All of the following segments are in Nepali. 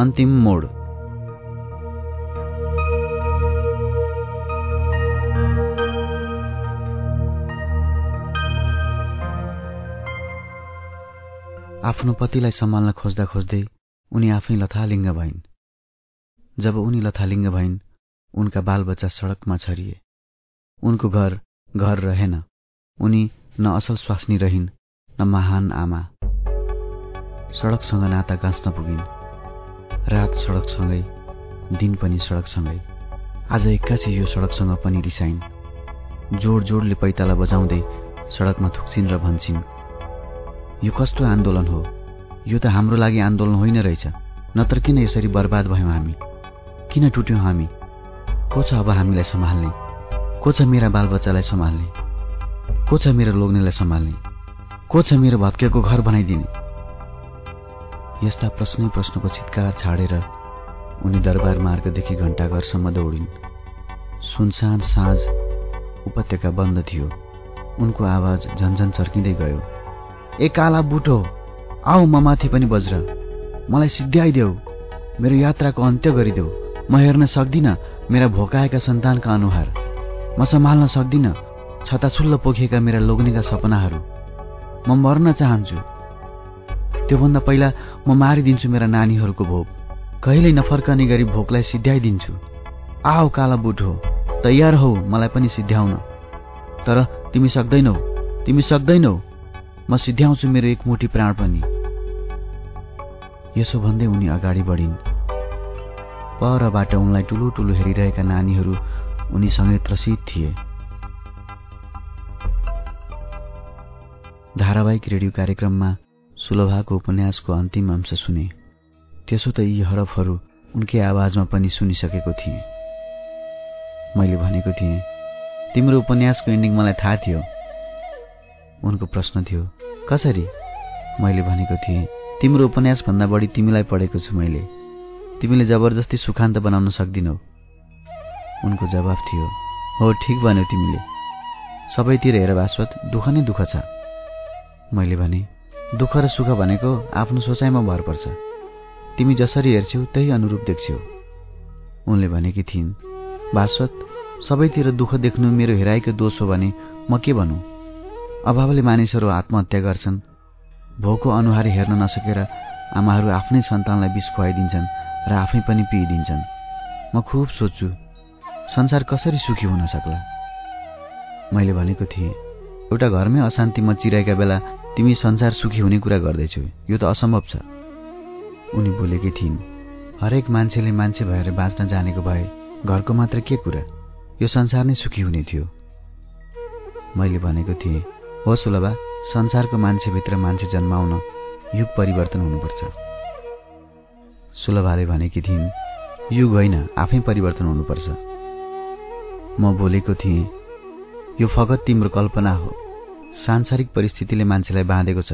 अन्तिम मोड। आफ्नो पतिलाई सम्हाल्न खोज्दा खोज्दै उनी आफै लथालिङ्ग भइन्। जब उनी लथालिङ्ग भइन् उनका बालबच्चा सडकमा छरिए। उनको घर घर रहेन। उनी न असल स्वास्नी रहिन् न महान आमा। सडकसँग नाता गाँच्न पुगिन्। रात सडकसँगै दिन पनि सडकसँगै। आज एक्कासी यो सडकसँग पनि रिसाइन्। जोड जोडले पैताला बजाउँदै सडकमा थुक्छिन् र भन्छन् यो कस्तो आन्दोलन हो? यो त हाम्रो लागि आन्दोलन होइन रहेछ। नत्र किन यसरी बर्बाद भयौँ हामी? किन टुट्यौँ हामी? को छ अब हामीलाई सम्हाल्ने? को छ मेरा बालबच्चालाई सम्हाल्ने? को छ मेरो लोग्नेलाई सम्हाल्ने? को छ मेरो भत्केको घर बनाइदिने? यस्ता प्रश्नै प्रश्नको छिटकार छाडेर उनी दरबार मार्गदेखि घण्टाघरसम्म दौडिन्। सुनसान साँझ उपत्यका बन्द थियो। उनको आवाज झन्झन चर्किँदै गयो। ए काला बुटो आऊ म माथि पनि बज्र। मलाई सिद्ध्याइदेऊ मेरो यात्राको अन्त्य गरिदेऊ। म हेर्न सक्दिनँ मेरा भोकाएका सन्तानका अनुहार। म सम्हाल्न सक्दिनँ छताछुल्ल पोखिएका मेरा लोग्नेका सपनाहरू। म मर्न चाहन्छु। त्योभन्दा पहिला म मारिदिन्छु मेरा नानीहरूको भोक। कहिल्यै नफर्कने गरी भोकलाई सिद्ध्याइदिन्छु। आऊ काला बुट हो तयार हौ मलाई पनि सिद्ध्याउन। तर तिमी सक्दैनौ तिमी सक्दैनौ म सिद्ध्याउँछु मेरो एक मुठी प्राण पनि। यसो भन्दै उनी अगाडि बढिन्। परबाट उनलाई ठुलो ठुलो हेरिरहेका नानीहरू उनीसँगै त्रसित थिए। धारावाहिक रेडियो कार्यक्रममा सुलभाको उपन्यासको अन्तिम अंश सुने। त्यसो त यी हरफहरू उनकै आवाजमा पनि सुनिसकेको थिएँ। मैले भनेको थिएँ तिम्रो उपन्यासको एन्डिङ मलाई थाहा थियो। उनको प्रश्न थियो कसरी? मैले भनेको थिएँ तिम्रो उपन्यासभन्दा बढी तिमीलाई पढेको छु मैले। तिमीले जबरजस्ती सुखान्त बनाउन सक्दिनौ। उनको जवाफ थियो हो ठिक भन्यौ तिमीले। सबैतिर हेर भास्वत दुःख नै दुःख छ। मैले भने दुःख र सुख भनेको आफ्नो सोचाइमा भर पर्छ। तिमी जसरी हेर्छौ त्यही अनुरूप देख्छौ। उनले भनेकी थिइन् भास्वत सबैतिर दुःख देख्नु मेरो हेराइको दोष हो भने म के भनौँ? अभावले मानिसहरू आत्महत्या गर्छन्। भोको अनुहारी हेर्न नसकेर आमाहरू आफ्नै सन्तानलाई विष खुवाइदिन्छन् र आफै पनि पिइदिन्छन्। म खुब सोच्छु संसार कसरी सुखी हुन सक्ला? मैले भनेको थिएँ एउटा घरमै अशान्ति मचिरहेका बेला तिमी संसार सुखी हुने कुरा गर्दैछौ। यो त असम्भव छ। उनी बोलेकी थिइन् हरेक मान्छेले मान्छे भएर बाँच्न जानेको भए घरको मात्र के कुरा? यो संसार नै सुखी हुने थियो। मैले भनेको थिएँ हो सुलभा संसारको मान्छेभित्र मान्छे जन्माउन युग परिवर्तन हुनुपर्छ। सुलभाले भनेकी थिइन् युग होइन आफै परिवर्तन हुनुपर्छ। म बोलेको थिएँ यो फगत तिम्रो कल्पना हो। सांसारिक परिस्थितिले मान्छेलाई बाँधेको छ।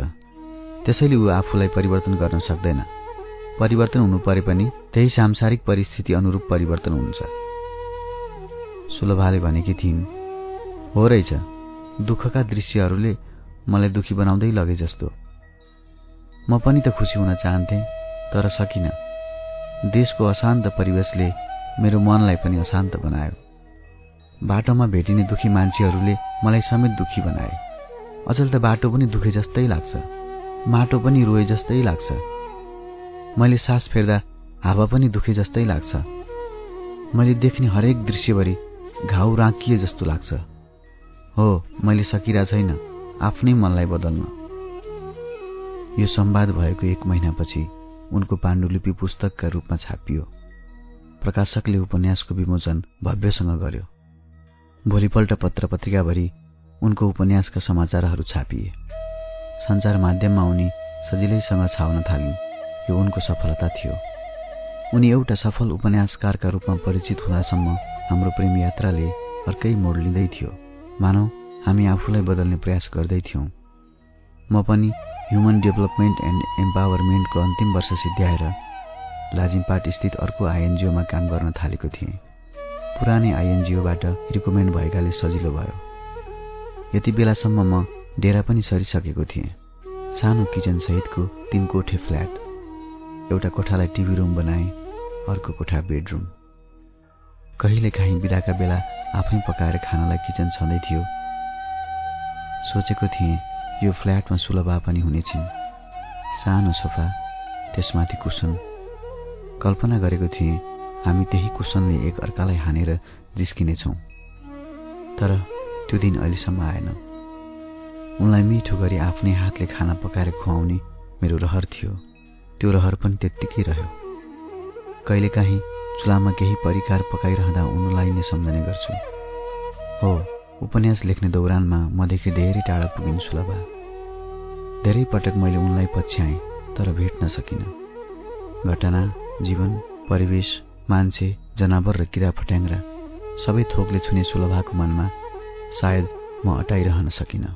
त्यसैले ऊ आफूलाई परिवर्तन गर्न सक्दैन। परिवर्तन हुनु परे पनि त्यही सांसारिक परिस्थिति अनुरूप परिवर्तन हुन्छ। सुलभाले भनेकी थिइन् हो रहेछ। दुःखका दृश्यहरूले मलाई दुखी बनाउँदै लगे जस्तो। म पनि त खुसी हुन चाहन्थेँ तर सकिनँ। देशको अशान्त परिवेशले मेरो मनलाई पनि अशान्त बनायो। बाटोमा भेटिने दुखी मान्छेहरूले मलाई समेत दुखी बनाए। अचेल त बाटो पनि दुखे जस्तै लाग्छ। माटो पनि रोए जस्तै लाग्छ। मैले सास फेर्दा हावा पनि दुखे जस्तै लाग्छ। मैले देख्ने हरेक दृश्यभरि घाउ राँकिए जस्तो लाग्छ। हो मैले सकिरहेको छैन आफ्नै मनलाई बदल्न। यो संवाद भएको एक महिनापछि उनको पाण्डुलिपि पुस्तकका रूपमा छापियो। प्रकाशकले उपन्यासको विमोचन भव्यसँग गर्यो। भोलिपल्ट पत्र पत्रिकाभरि उनको उपन्यासका समाचारहरू छापिए। सञ्चार माध्यममा उनी सजिलैसँग छाउन थालिन् यो उनको सफलता थियो। उनी एउटा सफल उपन्यासकारका रूपमा परिचित हुँदासम्म हाम्रो प्रेम यात्राले अर्कै मोड लिँदै थियो। मानौ हामी आफूलाई बदल्ने प्रयास गर्दै थियौँ। म पनि ह्युमन डेभलपमेन्ट एन्ड एम्पावरमेन्टको अन्तिम वर्ष सिद्ध्याएर लाजिमपाट स्थित अर्को आइएनजिओमा काम गर्न थालेको थिएँ। पुरानै आइएनजिओबाट रिकमेन्ड भएकाले सजिलो भयो। यति बेलासम्म म डेरा पनि सरिसकेको थिएँ। सानो किचन सहितको तीन कोठे फ्ल्याट एउटा कोठालाई टिभी रुम बनाएँ अर्को कोठा बेडरुम। कहिले काहीँ बिदाका बेला आफै पकाएर खानालाई किचन छँदै थियो। सोचेको थिएँ यो फ्ल्याटमा सुलभा पनि हुनेछिन्। सानो सोफा त्यसमाथि कुसन। कल्पना गरेको थिएँ हामी त्यही कुसनले एक अर्कालाई हानेर जिस्किनेछौँ। तर त्यो दिन अहिलेसम्म आएन। उनलाई मिठो गरी आफ्नै हातले खाना पकाएर खुवाउने मेरो रहर थियो। त्यो रहर पनि त्यत्तिकै रह्यो। कहिलेकाहीँ चुलामा केही परिकार पकाइरहँदा उनलाई नै सम्झने गर्छु। हो उपन्यास लेख्ने दौरानमा मदेखि धेरै टाढा पुगिन् सुलभा धेरै पटक मैले उनलाई पछ्याएँ तर भेट्न सकिनँ। घटना जीवन परिवेश मान्छे जनावर र किरा फट्याङ्ग्रा सबै थोकले छुने सुलभाको मनमा सायद म अटाइरहन सकिनँ।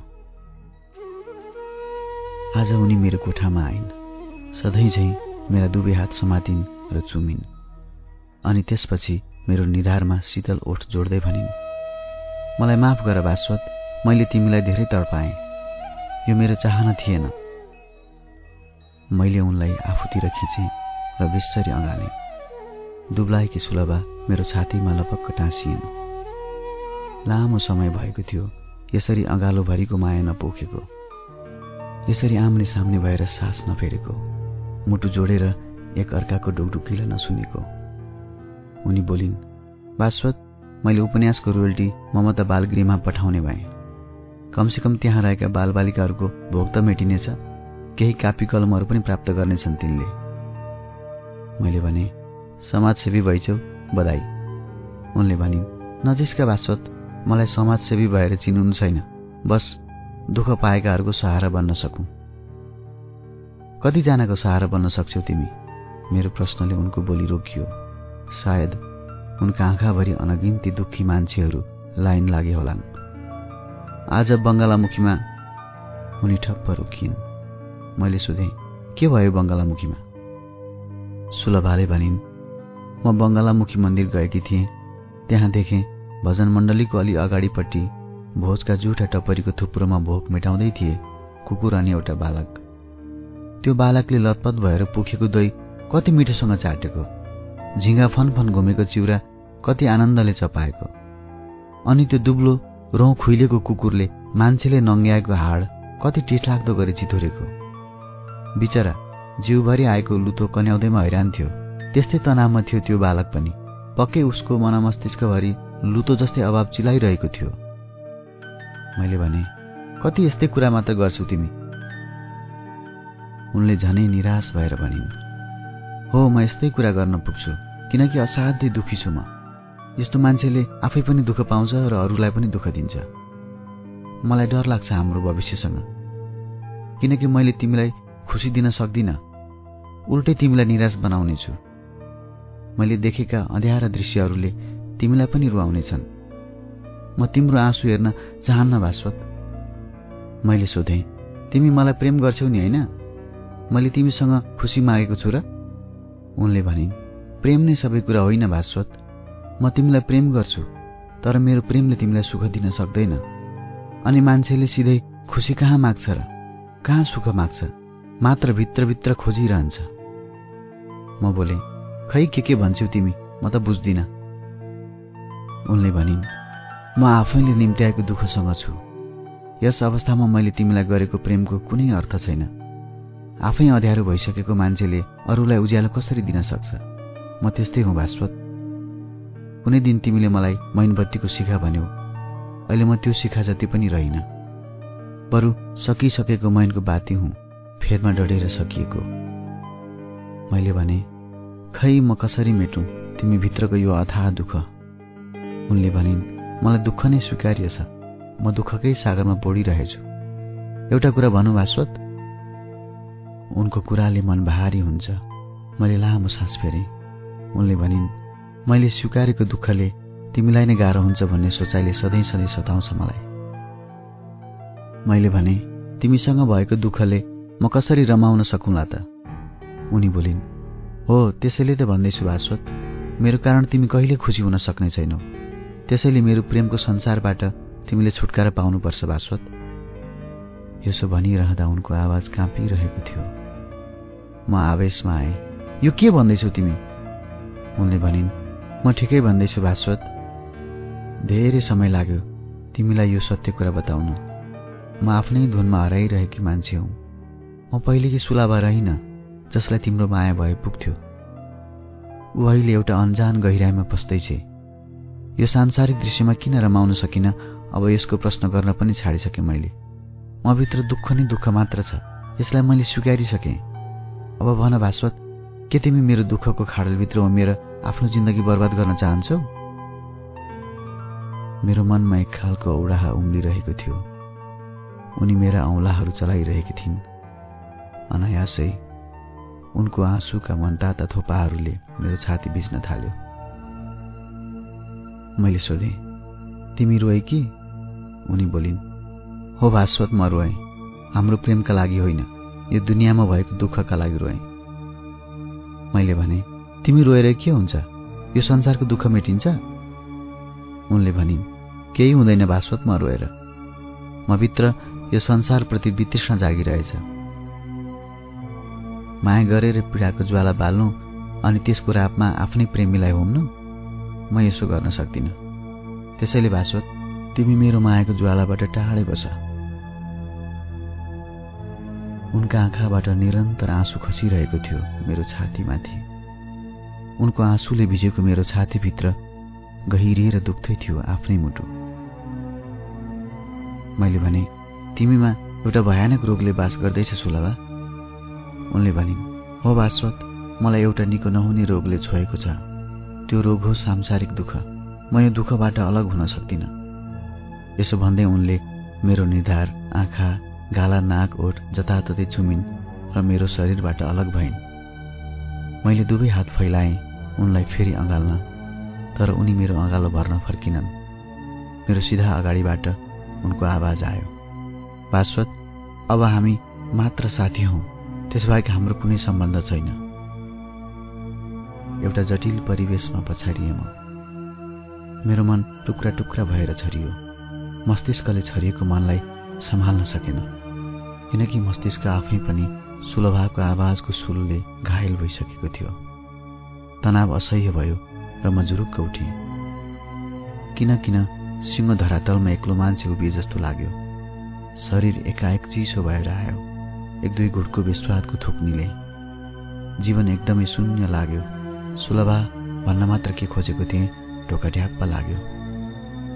आज उनी मेरो कोठामा आइन्। सधैँ झैँ मेरा दुवै हात समातिन् र चुमिन्। अनि त्यसपछि मेरो निधारमा शीतल ओठ जोड्दै भनिन् मलाई माफ गर भास्वत मैले तिमीलाई धेरै तडपाएँ। यो मेरो चाहना थिएन। मैले उनलाई आफूतिर खिचेँ र बिस्सरी अँगालेँ। दुब्लाएकी सुलभा मेरो छातीमा लपक्क टाँसिएन्। लामो समय भएको थियो यसरी अँगालोभरिको माया नपोखेको। यसरी आम्ने सामने भएर सास नफेरेको। मुटु जोडेर एक अर्काको नसुनेको। उनी बोलिन् बास्वत मैले उपन्यासको रोयल्टी ममता बालगृहमा पठाउने भएँ। कमसेकम त्यहाँ रहेका बालबालिकाहरूको भोग त मेटिनेछ। केही कापी कलमहरू पनि प्राप्त गर्नेछन् तिनले। मैले भने समाजसेवी भइछौ बधाई। उनले भनिन् नजिसका बास्वत मलाई समाजसेवी भएर चिन्नु छैन। बस दुःख पाएकाहरूको सहारा बन्न सकौँ। कतिजनाको सहारा बन्न सक्छौ तिमी? मेरो प्रश्नले उनको बोली रोकियो। सायद उनका आँखाभरि अनगिन्ती दुःखी मान्छेहरू लाइन लागे होलान्। आज बङ्गालामुखीमा उनी ठप्प रोकिन्। मैले सोधेँ के भयो बङ्गालामुखीमा सुलभाले भनिन् म बङ्गालामुखी मन्दिर गएकी थिएँ। त्यहाँ देखेँ भजन मण्डलीको अलि अगाडिपट्टि भोजका जुठा टपरीको थुप्रोमा भोक मेटाउँदै थिए कुकुर अनि एउटा बालक। त्यो बालकले लतपत भएर पुखेको दही कति मिठोसँग चाटेको। झिङ्गा फनफन घुमेको चिउरा कति आनन्दले चपाएको। अनि त्यो दुब्लो रौँ खुइलेको कुकुरले मान्छेले नङ्ग्याएको हाड कति टिठलाग्दो गरी चितोरेको बिचरा जिउभरि आएको लुतो कन्याउँदैमा हैरान थियो। त्यस्तै तनावमा थियो त्यो बालक पनि। पक्कै उसको मनमस्तिष्कभरि लुतो जस्तै अभाव चिलाइरहेको थियो। मैले भने कति यस्तै कुरा मात्र गर्छौ तिमी? उनले झनै निराश भएर भनिन् हो म यस्तै कुरा गर्न पुग्छु किनकि असाध्यै दुखी छु म। यस्तो मान्छेले आफै पनि दुःख पाउँछ र अरूलाई पनि दुःख दिन्छ। मलाई डर लाग्छ हाम्रो भविष्यसँग। किनकि मैले तिमीलाई खुसी दिन सक्दिनँ। उल्टै तिमीलाई निराश बनाउनेछु मैले देखेका अँध्यारा दृश्यहरूले तिमीलाई पनि रुवाउनेछन्। म तिम्रो आँसु हेर्न चाहन्न भास्वत। मैले सोधेँ तिमी मलाई प्रेम गर्छौ नि होइन? मैले तिमीसँग खुसी मागेको छु र? उनले भनिन् प्रेम नै सबै कुरा होइन भास्वत। म तिमीलाई प्रेम गर्छु तर मेरो प्रेमले तिमीलाई सुख दिन सक्दैन। अनि मान्छेले सिधै खुसी कहाँ माग्छ र? कहाँ सुख माग्छ? मात्र भित्रभित्र खोजिरहन्छ। म बोले खै के के भन्छौ तिमी? म त बुझ्दिनँ। उनले भनिन् म आफैले निम्त्याएको दुःखसँग छु। यस अवस्थामा मैले तिमीलाई गरेको प्रेमको कुनै अर्थ छैन। आफै अँध्यारो भइसकेको मान्छेले अरूलाई उज्यालो कसरी दिन सक्छ? म त्यस्तै हुँ भास्वत। कुनै दिन तिमीले मलाई मैनबत्तीको शिखा भन्यौ। अहिले म त्यो शिखा जति पनि रहिन। बरु सकिसकेको मैनको बाती हुँ फेदमा डढेर सकिएको। मैले भने खै म कसरी मेटौँ? तिमी भित्रको यो अथाह दुःख। उनले भनिन् मलाई दुःख नै स्वीकार्य छ। म दुःखकै सागरमा बोडिरहेछु एउटा कुरा भनौँ भास्वत उनको कुराले मन भारी हुन्छ। मैले लामो सास फेरेँ। उनले भनिन् मैले स्वीकारेको दुःखले तिमीलाई नै गाह्रो हुन्छ भन्ने सोचाइले सधैँ सधैँ सताउँछ मलाई। मैले भने तिमीसँग भएको दुःखले म कसरी रमाउन सकौँला त? उनी बोलिन् हो त्यसैले त भन्दैछु भास्वत मेरो कारण तिमी कहिले खुसी हुन सक्ने छैनौ। त्यसैले मेरो प्रेमको संसारबाट तिमीले छुटकारा पाउनुपर्छ भास्वत यसो भनिरहँदा उनको आवाज काँपिरहेको थियो। म आवेशमा आएँ। यो के भन्दैछौ तिमी? उनले भनिन् म ठिकै भन्दैछु भास्वत धेरै समय लाग्यो तिमीलाई यो सत्य कुरा बताउन। म आफ्नै धुनमा हराइरहेकी मान्छे हुँ। म पहिलेकी सुलाबा रहिन जसलाई तिम्रो माया भए पुग्थ्यो। ऊ अहिले एउटा अन्जान गहिराइमा पस्दैछ। यो सांसारिक दृश्यमा किन रमाउन सकिन? अब यसको प्रश्न गर्न पनि छाडिसकेँ मैले। म भित्र दुःख नै दुःख मात्र छ। यसलाई मैले स्वीकारिसकेँ। अब भन भास्वत के तिमी मेरो दुःखको खाडलभित्र उमेर आफ्नो जिन्दगी बर्बाद गर्न चाहन्छौ? मेरो मनमा एक खालको औडाहा उम्लिरहेको थियो। उनी मेरा औँलाहरू चलाइरहेकी थिइन्। अनायासै उनको आँसुका मनताता थोपाहरूले मेरो छाती बिच्न थाल्यो। मैले सोधेँ तिमी रोए कि? उनी बोलिन् हो भास्वत म रोएँ। हाम्रो प्रेमका लागि होइन यो दुनियाँमा भएको दुःखका लागि रोएँ। मैले भने तिमी रोएर के हुन्छ? यो संसारको दुःख मेटिन्छ? उनले भनिन् केही हुँदैन भास्वत म रोएर। म भित्र यो संसारप्रति वितृष्ण जागिरहेछ। माया गरेर पीडाको ज्वाला बाल्नु अनि त्यसको रापमा आफ्नै प्रेमीलाई होम्नु? म यसो गर्न सक्दिनँ। त्यसैले भास्वत तिमी मेरो मायाको ज्वालाबाट टाढै बस। उनका आँखाबाट निरन्तर आँसु खसिरहेको थियो मेरो छातीमाथि। उनको आँसुले भिजेको मेरो छातीभित्र गहिरिएर दुख्दै थियो आफ्नै मुटु। मैले भने तिमीमा एउटा भयानक रोगले बास गर्दैछ सुलभा उनले भनिन् हो भास्वत मलाई एउटा निको नहुने रोगले छोएको छ। त्यो रोग हो सांसारिक दुःख। म यो दुःखबाट अलग हुन सक्दिनँ। यसो भन्दै उनले मेरो निधार आँखा गाला नाक ओठ जताततै चुमिन् र मेरो शरीरबाट अलग भइन्। मैले दुवै हात फैलाएँ उनलाई फेरि अँगाल्न तर उनी मेरो अँगालो भर्न फर्किनन्। मेरो सिधा अगाडिबाट उनको आवाज आयो। भास्वत अब हामी मात्र साथी हौ त्यसबाहेक हाम्रो कुनै सम्बन्ध छैन। एउटा जटिल परिवेशमा पछारिए म। मेरो मन टुक्रा टुक्रा भएर छरियो मस्तिष्कले छरिएको मनलाई सम्हाल्न सकेन किनकि मस्तिष्क आफै पनि सुलभाको आवाजको सुलले घायल भइसकेको थियो। तनाव असह्य भयो र म जुरुक्क उठेँ। किन किन सिंह धरातलमा एक्लो मान्छे उभिए जस्तो लाग्यो। शरीर एकाएक चिसो भएर आयो। एक दुई घुटको विश्वादको थुक्नीले। जीवन एकदमै शून्य लाग्यो। सुलभा भन्न मात्र के खोजेको थिएँ ढोका ढ्याप्प लाग्यो।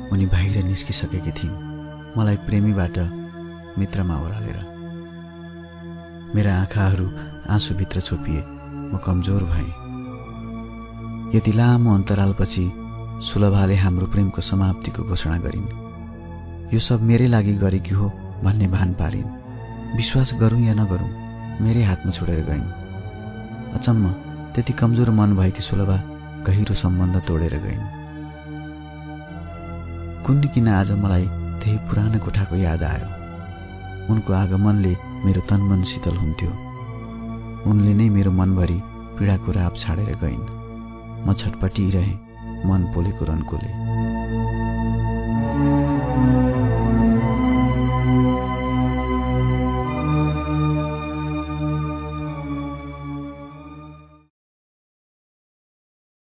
उनी बाहिर निस्किसकेकी थिइन्। मलाई प्रेमीबाट मित्रमा ओह्रालेर। मेरा आँखाहरू आँसुभित्र छोपिए। म कमजोर भएँ। यति लामो अन्तरालपछि सुलभाले हाम्रो प्रेमको समाप्तिको घोषणा गरिन्। यो सब मेरै लागि गरेकी हो भन्ने भान पारिन्। विश्वास गरौँ या नगरौँ मेरै हातमा छोडेर गइन्। अचम्म त्यति कमजोर मन भएकी सुलभा गहिरो सम्बन्ध तोडेर गइन्। कुन्नी किन आज मलाई त्यही पुरानो कोठाको याद आयो। उनको आगमनले मेरो तनमन शीतल हुन्थ्यो। उनले नै मेरो मनभरि पीडाको राप छाडेर गइन्। म छटपटिरहेँ मन पोलेको रन्कोले।